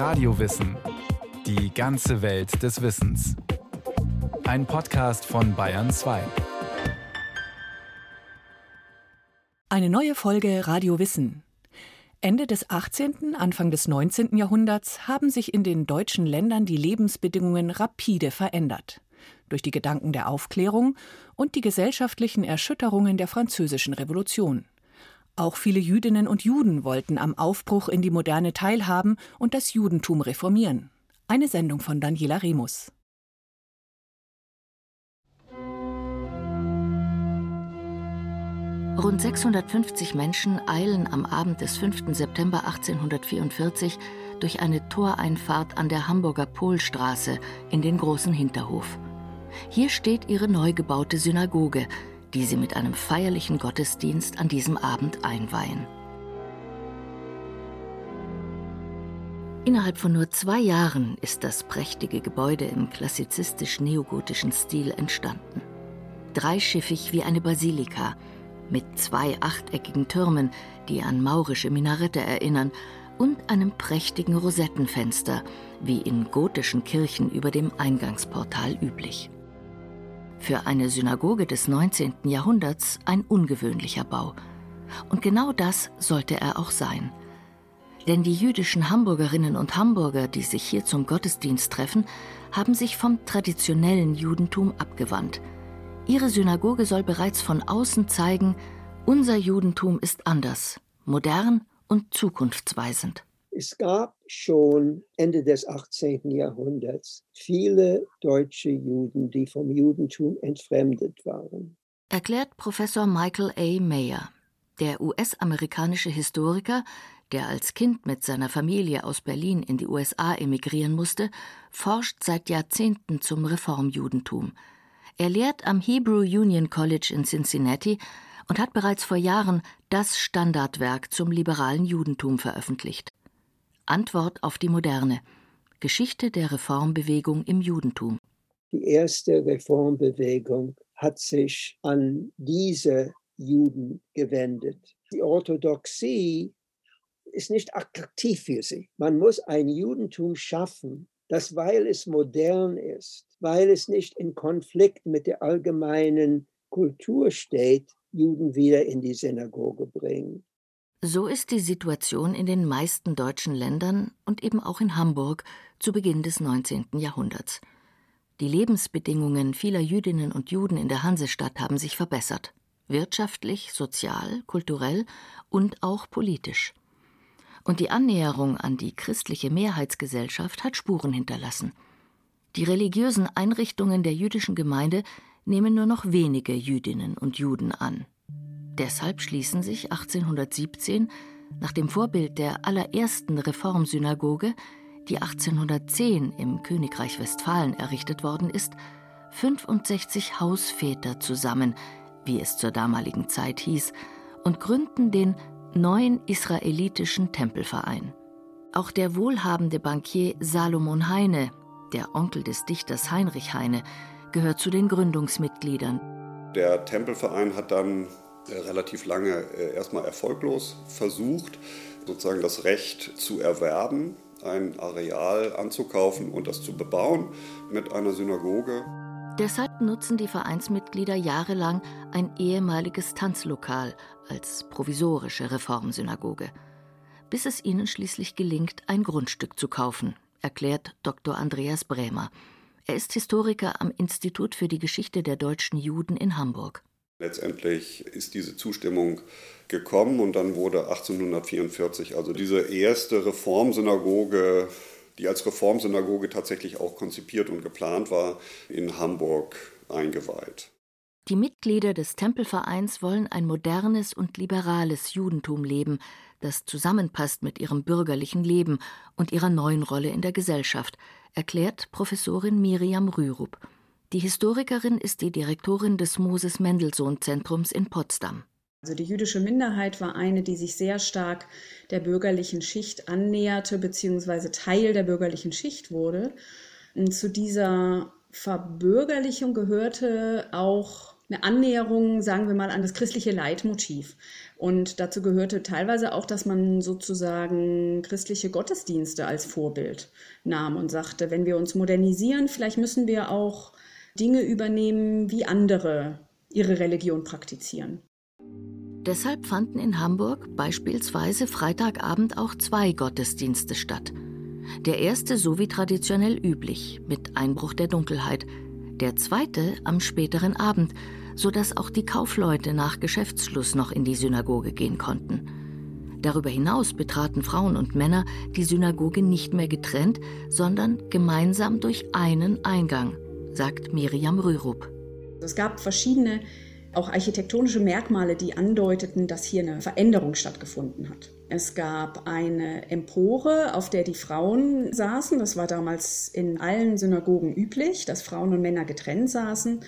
Radiowissen. Die ganze Welt des Wissens. Ein Podcast von Bayern 2. Eine neue Folge Radio Wissen. Ende des 18., Anfang des 19. Jahrhunderts haben sich in den deutschen Ländern die Lebensbedingungen rapide verändert. Durch die Gedanken der Aufklärung und die gesellschaftlichen Erschütterungen der Französischen Revolution. Auch viele Jüdinnen und Juden wollten am Aufbruch in die Moderne teilhaben und das Judentum reformieren. Eine Sendung von Daniela Remus. Rund 650 Menschen eilen am Abend des 5. September 1844 durch eine Toreinfahrt an der Hamburger Polstraße in den großen Hinterhof. Hier steht ihre neu gebaute Synagoge, die sie mit einem feierlichen Gottesdienst an diesem Abend einweihen. Innerhalb von nur zwei Jahren ist das prächtige Gebäude im klassizistisch-neogotischen Stil entstanden. Dreischiffig wie eine Basilika, mit zwei achteckigen Türmen, die an maurische Minarette erinnern, und einem prächtigen Rosettenfenster, wie in gotischen Kirchen über dem Eingangsportal üblich. Für eine Synagoge des 19. Jahrhunderts ein ungewöhnlicher Bau. Und genau das sollte er auch sein. Denn die jüdischen Hamburgerinnen und Hamburger, die sich hier zum Gottesdienst treffen, haben sich vom traditionellen Judentum abgewandt. Ihre Synagoge soll bereits von außen zeigen, unser Judentum ist anders, modern und zukunftsweisend. Es gab schon Ende des 18. Jahrhunderts viele deutsche Juden, die vom Judentum entfremdet waren. Erklärt Professor Michael A. Mayer, der US-amerikanische Historiker, der als Kind mit seiner Familie aus Berlin in die USA emigrieren musste, forscht seit Jahrzehnten zum Reformjudentum. Er lehrt am Hebrew Union College in Cincinnati und hat bereits vor Jahren das Standardwerk zum liberalen Judentum veröffentlicht. Antwort auf die Moderne. Geschichte der Reformbewegung im Judentum. Die erste Reformbewegung hat sich an diese Juden gewendet. Die Orthodoxie ist nicht attraktiv für sie. Man muss ein Judentum schaffen, das, weil es modern ist, weil es nicht in Konflikt mit der allgemeinen Kultur steht, Juden wieder in die Synagoge bringen. So ist die Situation in den meisten deutschen Ländern und eben auch in Hamburg zu Beginn des 19. Jahrhunderts. Die Lebensbedingungen vieler Jüdinnen und Juden in der Hansestadt haben sich verbessert. Wirtschaftlich, sozial, kulturell und auch politisch. Und die Annäherung an die christliche Mehrheitsgesellschaft hat Spuren hinterlassen. Die religiösen Einrichtungen der jüdischen Gemeinde nehmen nur noch wenige Jüdinnen und Juden an. Deshalb schließen sich 1817 nach dem Vorbild der allerersten Reformsynagoge, die 1810 im Königreich Westfalen errichtet worden ist, 65 Hausväter zusammen, wie es zur damaligen Zeit hieß, und gründen den neuen israelitischen Tempelverein. Auch der wohlhabende Bankier Salomon Heine, der Onkel des Dichters Heinrich Heine, gehört zu den Gründungsmitgliedern. Der Tempelverein hat dann relativ lange äh, erstmal erfolglos versucht, sozusagen das Recht zu erwerben, ein Areal anzukaufen und das zu bebauen mit einer Synagoge. Deshalb nutzen die Vereinsmitglieder jahrelang ein ehemaliges Tanzlokal als provisorische Reformsynagoge, bis es ihnen schließlich gelingt, ein Grundstück zu kaufen, erklärt Dr. Andreas Brämer. Er ist Historiker am Institut für die Geschichte der deutschen Juden in Hamburg. Letztendlich ist diese Zustimmung gekommen und dann wurde 1844 also diese erste Reformsynagoge, die als Reformsynagoge tatsächlich auch konzipiert und geplant war, in Hamburg eingeweiht. Die Mitglieder des Tempelvereins wollen ein modernes und liberales Judentum leben, das zusammenpasst mit ihrem bürgerlichen Leben und ihrer neuen Rolle in der Gesellschaft, erklärt Professorin Miriam Rürup. Die Historikerin ist die Direktorin des Moses Mendelssohn Zentrums in Potsdam. Also die jüdische Minderheit war eine, die sich sehr stark der bürgerlichen Schicht annäherte, beziehungsweise Teil der bürgerlichen Schicht wurde. Und zu dieser Verbürgerlichung gehörte auch eine Annäherung, sagen wir mal, an das christliche Leitmotiv. Und dazu gehörte teilweise auch, dass man sozusagen christliche Gottesdienste als Vorbild nahm und sagte, wenn wir uns modernisieren, vielleicht müssen wir auch Dinge übernehmen, wie andere ihre Religion praktizieren. Deshalb fanden in Hamburg beispielsweise Freitagabend auch zwei Gottesdienste statt. Der erste so wie traditionell üblich, mit Einbruch der Dunkelheit, der zweite am späteren Abend, sodass auch die Kaufleute nach Geschäftsschluss noch in die Synagoge gehen konnten. Darüber hinaus betraten Frauen und Männer die Synagoge nicht mehr getrennt, sondern gemeinsam durch einen Eingang, sagt Miriam Rürup. Es gab verschiedene auch architektonische Merkmale, die andeuteten, dass hier eine Veränderung stattgefunden hat. Es gab eine Empore, auf der die Frauen saßen. Das war damals in allen Synagogen üblich, dass Frauen und Männer getrennt saßen.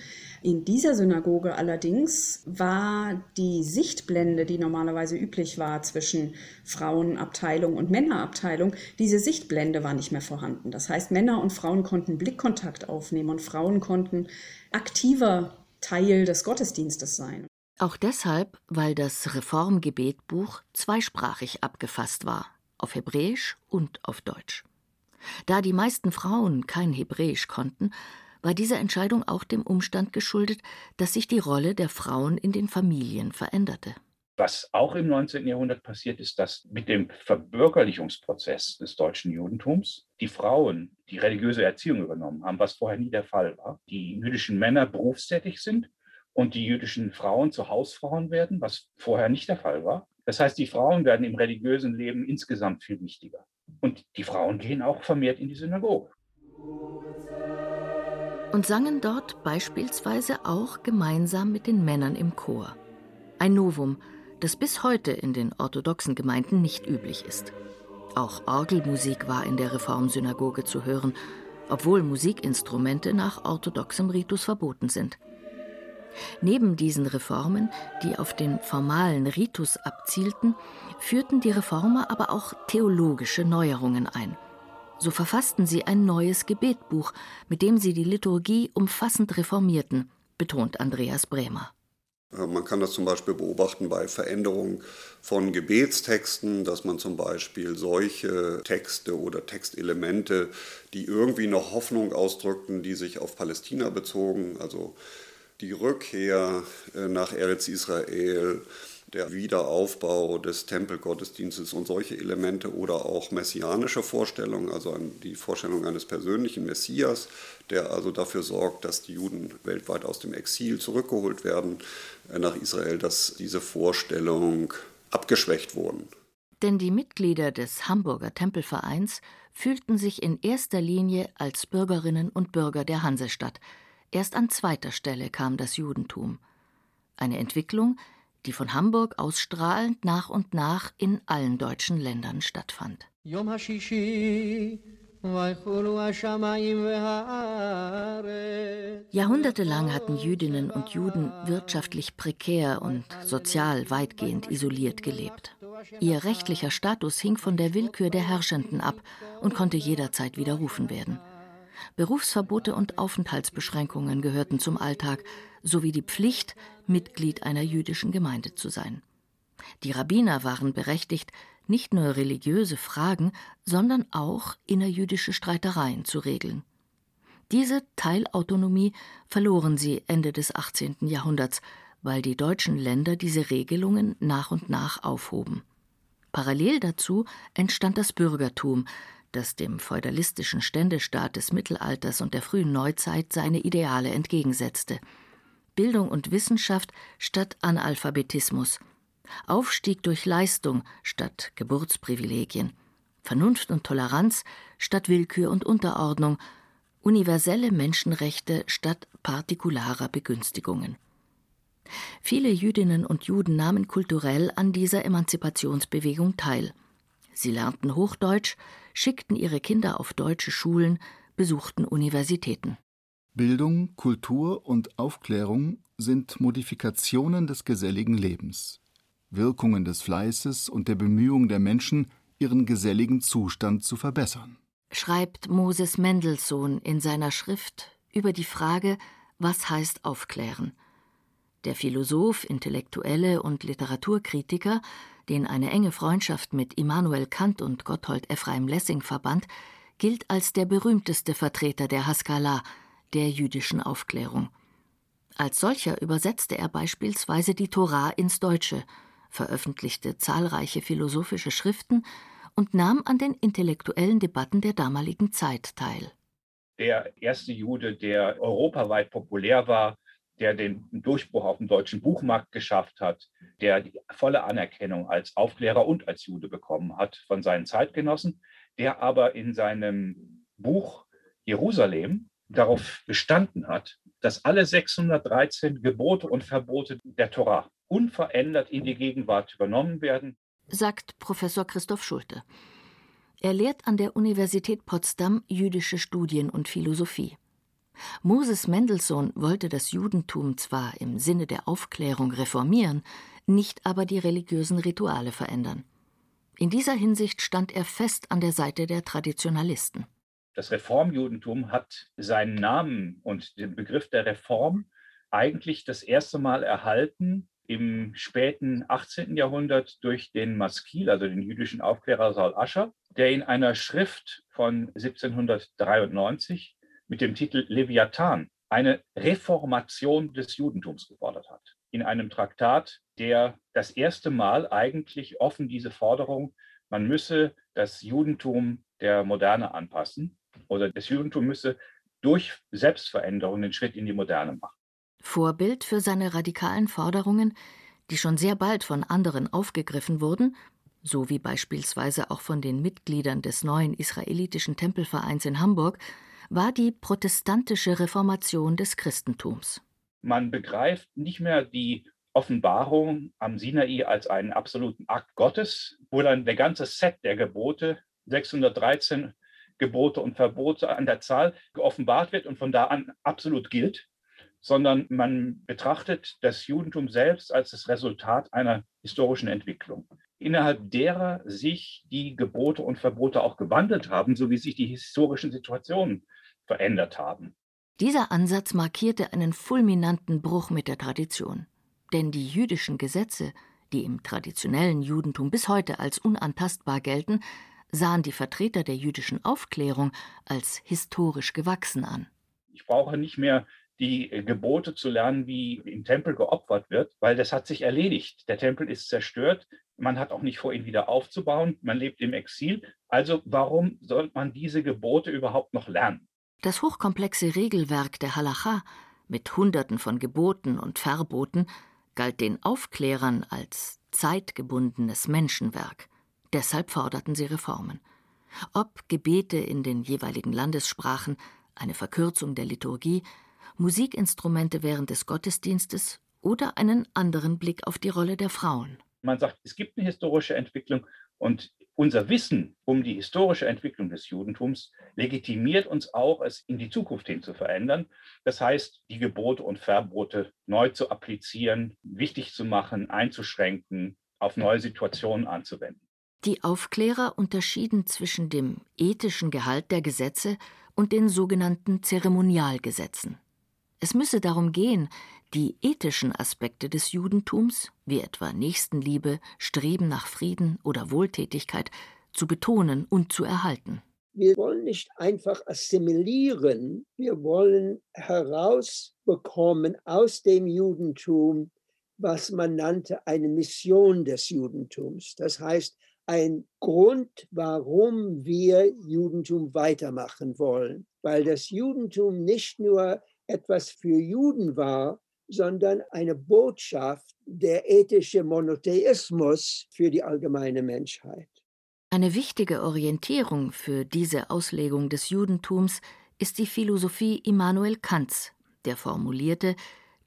In dieser Synagoge allerdings war die Sichtblende, die normalerweise üblich war zwischen Frauenabteilung und Männerabteilung, diese Sichtblende war nicht mehr vorhanden. Das heißt, Männer und Frauen konnten Blickkontakt aufnehmen und Frauen konnten aktiver Teil des Gottesdienstes sein. Auch deshalb, weil das Reformgebetbuch zweisprachig abgefasst war, auf Hebräisch und auf Deutsch. Da die meisten Frauen kein Hebräisch konnten, war diese Entscheidung auch dem Umstand geschuldet, dass sich die Rolle der Frauen in den Familien veränderte. Was auch im 19. Jahrhundert passiert ist, dass mit dem Verbürgerlichungsprozess des deutschen Judentums die Frauen die religiöse Erziehung übernommen haben, was vorher nie der Fall war. Die jüdischen Männer berufstätig sind und die jüdischen Frauen zu Hausfrauen werden, was vorher nicht der Fall war. Das heißt, die Frauen werden im religiösen Leben insgesamt viel wichtiger. Und die Frauen gehen auch vermehrt in die Synagoge und sangen dort beispielsweise auch gemeinsam mit den Männern im Chor. Ein Novum, das bis heute in den orthodoxen Gemeinden nicht üblich ist. Auch Orgelmusik war in der Reformsynagoge zu hören, obwohl Musikinstrumente nach orthodoxem Ritus verboten sind. Neben diesen Reformen, die auf den formalen Ritus abzielten, führten die Reformer aber auch theologische Neuerungen ein – so verfassten sie ein neues Gebetbuch, mit dem sie die Liturgie umfassend reformierten, betont Andreas Bremer. Äh, man kann das zum Beispiel beobachten bei Veränderungen von Gebetstexten, dass man zum Beispiel solche Texte oder Textelemente, die irgendwie noch Hoffnung ausdrückten, die sich auf Palästina bezogen, also die Rückkehr äh, nach Eretz Israel, der Wiederaufbau des Tempelgottesdienstes und solche Elemente oder auch messianische Vorstellungen, also die Vorstellung eines persönlichen Messias, der also dafür sorgt, dass die Juden weltweit aus dem Exil zurückgeholt werden äh, nach Israel, dass diese Vorstellung abgeschwächt wurden. Denn die Mitglieder des Hamburger Tempelvereins fühlten sich in erster Linie als Bürgerinnen und Bürger der Hansestadt. Erst an zweiter Stelle kam das Judentum. Eine Entwicklung, die von Hamburg ausstrahlend nach und nach in allen deutschen Ländern stattfand. Jahrhundertelang hatten Jüdinnen und Juden wirtschaftlich prekär und sozial weitgehend isoliert gelebt. Ihr rechtlicher Status hing von der Willkür der Herrschenden ab und konnte jederzeit widerrufen werden. Berufsverbote und Aufenthaltsbeschränkungen gehörten zum Alltag, sowie die Pflicht, Mitglied einer jüdischen Gemeinde zu sein. Die Rabbiner waren berechtigt, nicht nur religiöse Fragen, sondern auch innerjüdische Streitereien zu regeln. Diese Teilautonomie verloren sie Ende des 18. Jahrhunderts, weil die deutschen Länder diese Regelungen nach und nach aufhoben. Parallel dazu entstand das Bürgertum, das dem feudalistischen Ständestaat des Mittelalters und der frühen Neuzeit seine Ideale entgegensetzte. Bildung und Wissenschaft statt Analphabetismus, Aufstieg durch Leistung statt Geburtsprivilegien, Vernunft und Toleranz statt Willkür und Unterordnung, universelle Menschenrechte statt partikularer Begünstigungen. Viele Jüdinnen und Juden nahmen kulturell an dieser Emanzipationsbewegung teil. Sie lernten Hochdeutsch, schickten ihre Kinder auf deutsche Schulen, besuchten Universitäten. Bildung, Kultur und Aufklärung sind Modifikationen des geselligen Lebens, Wirkungen des Fleißes und der Bemühung der Menschen, ihren geselligen Zustand zu verbessern. Schreibt Moses Mendelssohn in seiner Schrift über die Frage, was heißt aufklären. Der Philosoph, Intellektuelle und Literaturkritiker, den eine enge Freundschaft mit Immanuel Kant und Gotthold Ephraim Lessing verband, gilt als der berühmteste Vertreter der Haskalah, der jüdischen Aufklärung. Als solcher übersetzte er beispielsweise die Torah ins Deutsche, veröffentlichte zahlreiche philosophische Schriften und nahm an den intellektuellen Debatten der damaligen Zeit teil. Der erste Jude, der europaweit populär war, der den Durchbruch auf dem deutschen Buchmarkt geschafft hat, der die volle Anerkennung als Aufklärer und als Jude bekommen hat von seinen Zeitgenossen, der aber in seinem Buch Jerusalem darauf bestanden hat, dass alle 613 Gebote und Verbote der Torah unverändert in die Gegenwart übernommen werden sagt Professor Christoph Schulte. Er lehrt an der Universität Potsdam jüdische Studien und Philosophie. Moses Mendelssohn wollte das Judentum zwar im Sinne der Aufklärung reformieren, nicht aber die religiösen Rituale verändern. In dieser Hinsicht stand er fest an der Seite der Traditionalisten. Das Reformjudentum hat seinen Namen und den Begriff der Reform eigentlich das erste Mal erhalten im späten 18. Jahrhundert durch den Maskil, also den jüdischen Aufklärer Saul Ascher, der in einer Schrift von 1793 mit dem Titel Leviathan eine Reformation des Judentums gefordert hat. In einem Traktat, der das erste Mal eigentlich offen diese Forderung, man müsse das Judentum der Moderne anpassen oder das Judentum müsse durch Selbstveränderung den Schritt in die Moderne machen. Vorbild für seine radikalen Forderungen, die schon sehr bald von anderen aufgegriffen wurden, so wie beispielsweise auch von den Mitgliedern des neuen israelitischen Tempelvereins in Hamburg, war die protestantische Reformation des Christentums. Man begreift nicht mehr die Offenbarung am Sinai als einen absoluten Akt Gottes, wo dann der ganze Set der Gebote, 613 Gebote und Verbote an der Zahl, geoffenbart wird und von da an absolut gilt, sondern man betrachtet das Judentum selbst als das Resultat einer historischen Entwicklung, innerhalb derer sich die Gebote und Verbote auch gewandelt haben, so wie sich die historischen Situationen verändert haben. Dieser Ansatz markierte einen fulminanten Bruch mit der Tradition. Denn die jüdischen Gesetze, die im traditionellen Judentum bis heute als unantastbar gelten, sahen die Vertreter der jüdischen Aufklärung als historisch gewachsen an. Ich brauche nicht mehr die äh, Gebote zu lernen, wie im Tempel geopfert wird, weil das hat sich erledigt. Der Tempel ist zerstört. Man hat auch nicht vor, ihn wieder aufzubauen. Man lebt im Exil. Also warum soll man diese Gebote überhaupt noch lernen? Das hochkomplexe Regelwerk der Halacha mit Hunderten von Geboten und Verboten galt den Aufklärern als zeitgebundenes Menschenwerk. Deshalb forderten sie Reformen. Ob Gebete in den jeweiligen Landessprachen, eine Verkürzung der Liturgie, Musikinstrumente während des Gottesdienstes oder einen anderen Blick auf die Rolle der Frauen. Man sagt, es gibt eine historische Entwicklung und unser Wissen um die historische Entwicklung des Judentums legitimiert uns auch, es in die Zukunft hin zu verändern. Das heißt, die Gebote und Verbote neu zu applizieren, wichtig zu machen, einzuschränken, auf neue Situationen anzuwenden. Die Aufklärer unterschieden zwischen dem ethischen Gehalt der Gesetze und den sogenannten Zeremonialgesetzen. Es müsse darum gehen, die ethischen Aspekte des Judentums, wie etwa Nächstenliebe, Streben nach Frieden oder Wohltätigkeit, zu betonen und zu erhalten. Wir wollen nicht einfach assimilieren, wir wollen herausbekommen aus dem Judentum, was man nannte eine Mission des Judentums. Das heißt, ein Grund, warum wir Judentum weitermachen wollen, weil das Judentum nicht nur etwas für Juden war, sondern eine Botschaft der ethische Monotheismus für die allgemeine Menschheit. Eine wichtige Orientierung für diese Auslegung des Judentums ist die Philosophie Immanuel Kants, der formulierte,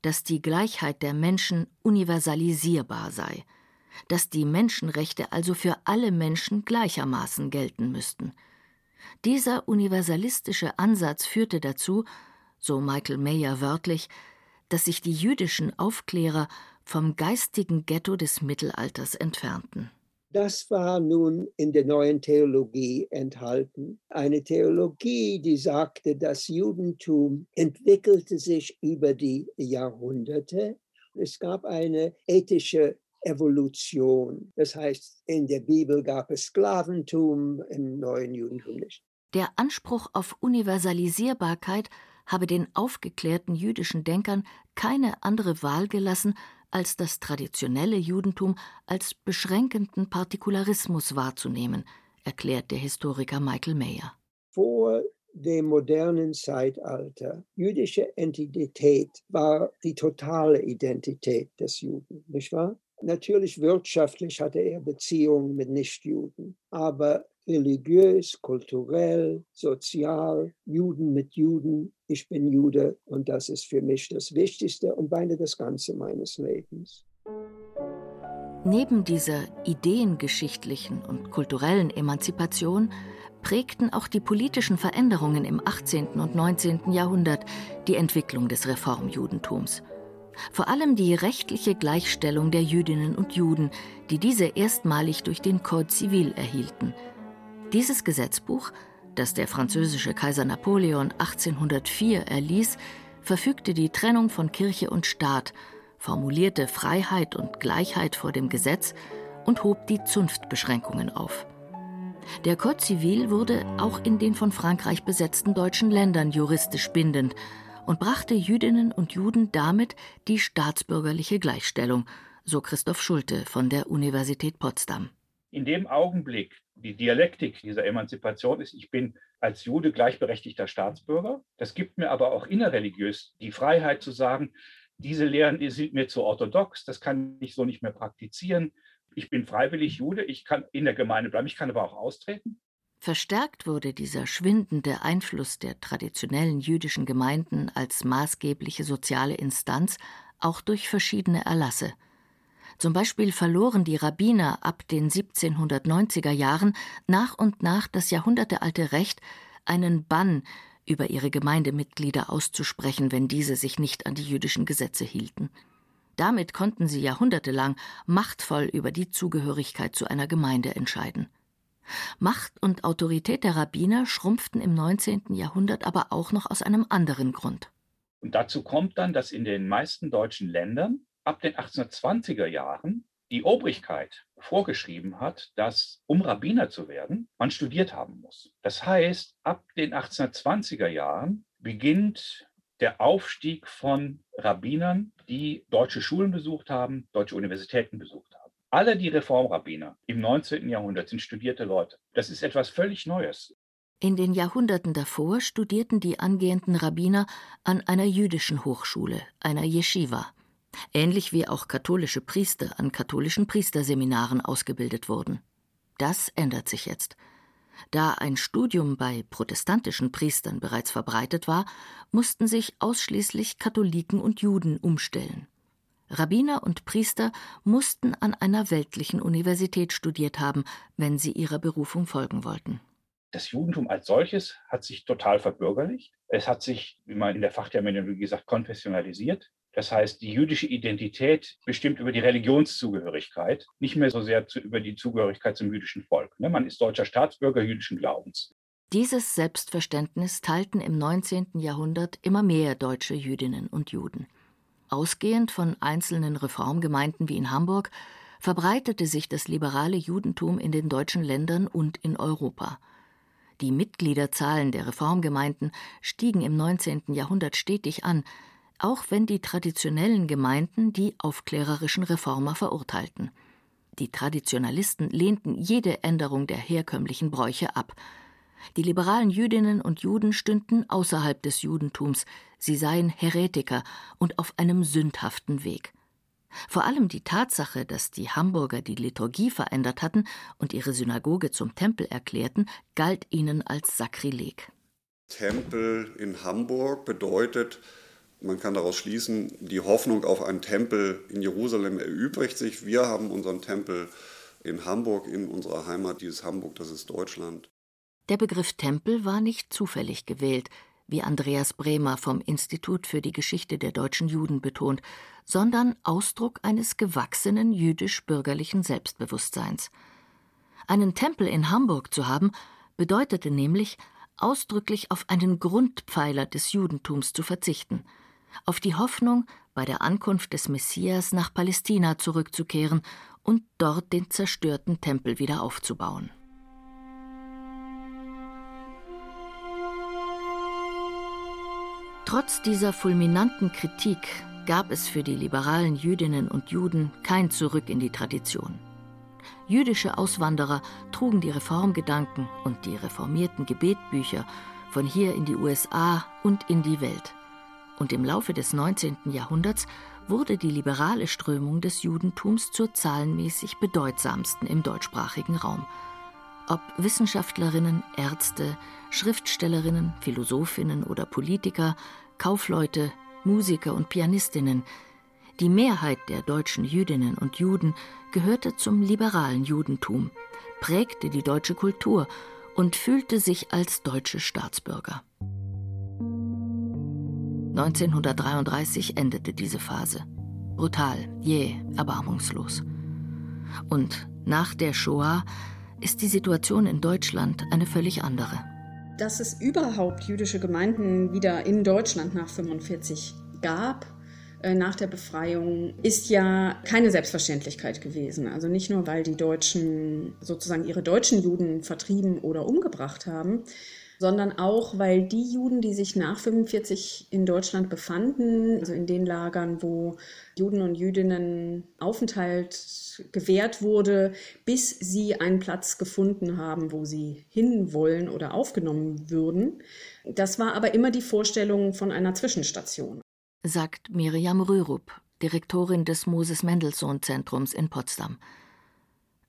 dass die Gleichheit der Menschen universalisierbar sei, dass die Menschenrechte also für alle Menschen gleichermaßen gelten müssten. Dieser universalistische Ansatz führte dazu, so Michael Mayer wörtlich, dass sich die jüdischen Aufklärer vom geistigen Ghetto des Mittelalters entfernten. Das war nun in der neuen Theologie enthalten. Eine Theologie, die sagte, das Judentum entwickelte sich über die Jahrhunderte Es gab eine ethische Evolution. Das heißt, in der Bibel gab es Sklaventum, im neuen Judentum nicht. Der Anspruch auf Universalisierbarkeit habe den aufgeklärten jüdischen Denkern keine andere Wahl gelassen, als das traditionelle Judentum als beschränkenden Partikularismus wahrzunehmen, erklärt der Historiker Michael Mayer. Vor dem modernen Zeitalter, jüdische Identität war die totale Identität des Juden, nicht wahr? Natürlich wirtschaftlich hatte er Beziehungen mit Nichtjuden, aber religiös, kulturell, sozial, Juden mit Juden, ich bin Jude und das ist für mich das Wichtigste und meine das Ganze meines Lebens. Neben dieser ideengeschichtlichen und kulturellen Emanzipation prägten auch die politischen Veränderungen im 18. und 19. Jahrhundert die Entwicklung des Reformjudentums. Vor allem die rechtliche Gleichstellung der Jüdinnen und Juden, die diese erstmalig durch den Code Civil erhielten. Dieses Gesetzbuch, das der französische Kaiser Napoleon 1804 erließ, verfügte die Trennung von Kirche und Staat, formulierte Freiheit und Gleichheit vor dem Gesetz und hob die Zunftbeschränkungen auf. Der Code Civil wurde auch in den von Frankreich besetzten deutschen Ländern juristisch bindend und brachte Jüdinnen und Juden damit die staatsbürgerliche Gleichstellung, so Christoph Schulte von der Universität Potsdam. In dem Augenblick, die Dialektik dieser Emanzipation ist, ich bin als Jude gleichberechtigter Staatsbürger. Das gibt mir aber auch innerreligiös die Freiheit zu sagen, diese Lehren sind mir zu orthodox, das kann ich so nicht mehr praktizieren. Ich bin freiwillig Jude, ich kann in der Gemeinde bleiben, ich kann aber auch austreten. Verstärkt wurde dieser schwindende Einfluss der traditionellen jüdischen Gemeinden als maßgebliche soziale Instanz auch durch verschiedene Erlasse. Zum Beispiel verloren die Rabbiner ab den 1790er Jahren nach und nach das jahrhundertealte Recht, einen Bann über ihre Gemeindemitglieder auszusprechen, wenn diese sich nicht an die jüdischen Gesetze hielten. Damit konnten sie jahrhundertelang machtvoll über die Zugehörigkeit zu einer Gemeinde entscheiden. Macht und Autorität der Rabbiner schrumpften im 19. Jahrhundert aber auch noch aus einem anderen Grund. Und dazu kommt dann, dass in den meisten deutschen Ländern ab den 1820er Jahren die Obrigkeit vorgeschrieben hat, dass um Rabbiner zu werden, man studiert haben muss. Das heißt, ab den 1820er Jahren beginnt der Aufstieg von Rabbinern, die deutsche Schulen besucht haben, deutsche Universitäten besucht haben. Alle die Reformrabbiner im 19. Jahrhundert sind studierte Leute. Das ist etwas völlig Neues. In den Jahrhunderten davor studierten die angehenden Rabbiner an einer jüdischen Hochschule, einer Yeshiva, ähnlich wie auch katholische Priester an katholischen Priesterseminaren ausgebildet wurden. Das ändert sich jetzt. Da ein Studium bei protestantischen Priestern bereits verbreitet war, mussten sich ausschließlich Katholiken und Juden umstellen. Rabbiner und Priester mussten an einer weltlichen Universität studiert haben, wenn sie ihrer Berufung folgen wollten. Das Judentum als solches hat sich total verbürgerlicht. Es hat sich, wie man in der Fachterminologie sagt, konfessionalisiert. Das heißt, die jüdische Identität bestimmt über die Religionszugehörigkeit, nicht mehr so sehr zu, über die Zugehörigkeit zum jüdischen Volk. Ne? Man ist deutscher Staatsbürger jüdischen Glaubens. Dieses Selbstverständnis teilten im 19. Jahrhundert immer mehr deutsche Jüdinnen und Juden. Ausgehend von einzelnen Reformgemeinden wie in Hamburg verbreitete sich das liberale Judentum in den deutschen Ländern und in Europa. Die Mitgliederzahlen der Reformgemeinden stiegen im 19. Jahrhundert stetig an, auch wenn die traditionellen Gemeinden die aufklärerischen Reformer verurteilten. Die Traditionalisten lehnten jede Änderung der herkömmlichen Bräuche ab, die liberalen Jüdinnen und Juden stünden außerhalb des Judentums, sie seien Heretiker und auf einem sündhaften Weg. Vor allem die Tatsache, dass die Hamburger die Liturgie verändert hatten und ihre Synagoge zum Tempel erklärten, galt ihnen als Sakrileg. Tempel in Hamburg bedeutet, man kann daraus schließen, die Hoffnung auf einen Tempel in Jerusalem erübrigt sich. Wir haben unseren Tempel in Hamburg, in unserer Heimat, dieses Hamburg, das ist Deutschland. Der Begriff Tempel war nicht zufällig gewählt, wie Andreas Bremer vom Institut für die Geschichte der deutschen Juden betont, sondern Ausdruck eines gewachsenen jüdisch-bürgerlichen Selbstbewusstseins. Einen Tempel in Hamburg zu haben, bedeutete nämlich, ausdrücklich auf einen Grundpfeiler des Judentums zu verzichten, auf die Hoffnung, bei der Ankunft des Messias nach Palästina zurückzukehren und dort den zerstörten Tempel wieder aufzubauen. Trotz dieser fulminanten Kritik gab es für die liberalen Jüdinnen und Juden kein Zurück in die Tradition. Jüdische Auswanderer trugen die Reformgedanken und die reformierten Gebetbücher von hier in die USA und in die Welt. Und im Laufe des 19. Jahrhunderts wurde die liberale Strömung des Judentums zur zahlenmäßig bedeutsamsten im deutschsprachigen Raum. Ob Wissenschaftlerinnen, Ärzte, Schriftstellerinnen, Philosophinnen oder Politiker, Kaufleute, Musiker und Pianistinnen, die Mehrheit der deutschen Jüdinnen und Juden gehörte zum liberalen Judentum, prägte die deutsche Kultur und fühlte sich als deutsche Staatsbürger. 1933 endete diese Phase. Brutal, jäh, erbarmungslos. Und nach der Shoah ist die Situation in Deutschland eine völlig andere. Dass es überhaupt jüdische Gemeinden wieder in Deutschland nach 1945 gab, nach der Befreiung ist ja keine Selbstverständlichkeit gewesen. Also nicht nur, weil die Deutschen sozusagen ihre deutschen Juden vertrieben oder umgebracht haben, sondern auch, weil die Juden, die sich nach 45 in Deutschland befanden, also in den Lagern, wo Juden und Jüdinnen Aufenthalt gewährt wurde, bis sie einen Platz gefunden haben, wo sie hinwollen oder aufgenommen würden. Das war aber immer die Vorstellung von einer Zwischenstation. Sagt Miriam Rürup, Direktorin des Moses Mendelssohn Zentrums in Potsdam.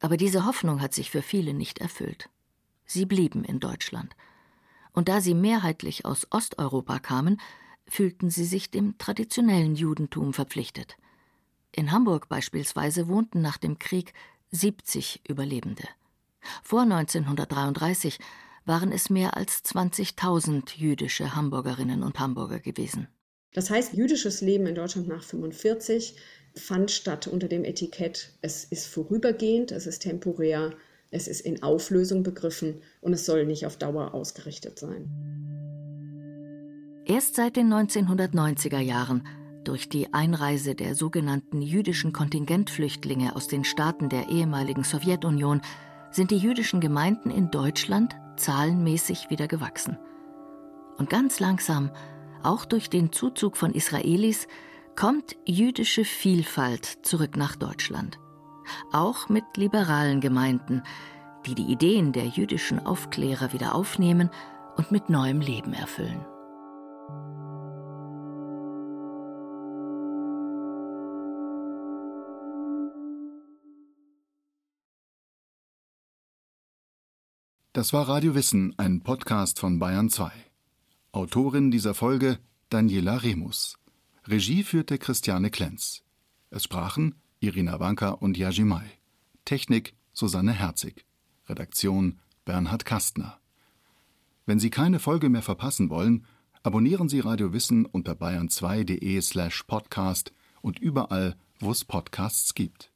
Aber diese Hoffnung hat sich für viele nicht erfüllt. Sie blieben in Deutschland und da sie mehrheitlich aus Osteuropa kamen, fühlten sie sich dem traditionellen Judentum verpflichtet. In Hamburg beispielsweise wohnten nach dem Krieg 70 Überlebende. Vor 1933 waren es mehr als 20.000 jüdische Hamburgerinnen und Hamburger gewesen. Das heißt, jüdisches Leben in Deutschland nach 1945 fand statt unter dem Etikett, es ist vorübergehend, es ist temporär, es ist in Auflösung begriffen und es soll nicht auf Dauer ausgerichtet sein. Erst seit den 1990er Jahren, durch die Einreise der sogenannten jüdischen Kontingentflüchtlinge aus den Staaten der ehemaligen Sowjetunion, sind die jüdischen Gemeinden in Deutschland zahlenmäßig wieder gewachsen. Und ganz langsam, auch durch den Zuzug von Israelis, kommt jüdische Vielfalt zurück nach Deutschland auch mit liberalen Gemeinden, die die Ideen der jüdischen Aufklärer wieder aufnehmen und mit neuem Leben erfüllen. Das war Radio Wissen, ein Podcast von Bayern 2. Autorin dieser Folge Daniela Remus. Regie führte Christiane Klenz. Es sprachen Irina Wanka und Yajimai. Technik Susanne Herzig. Redaktion Bernhard Kastner. Wenn Sie keine Folge mehr verpassen wollen, abonnieren Sie Radio Wissen unter bayern2.de slash podcast und überall, wo es Podcasts gibt.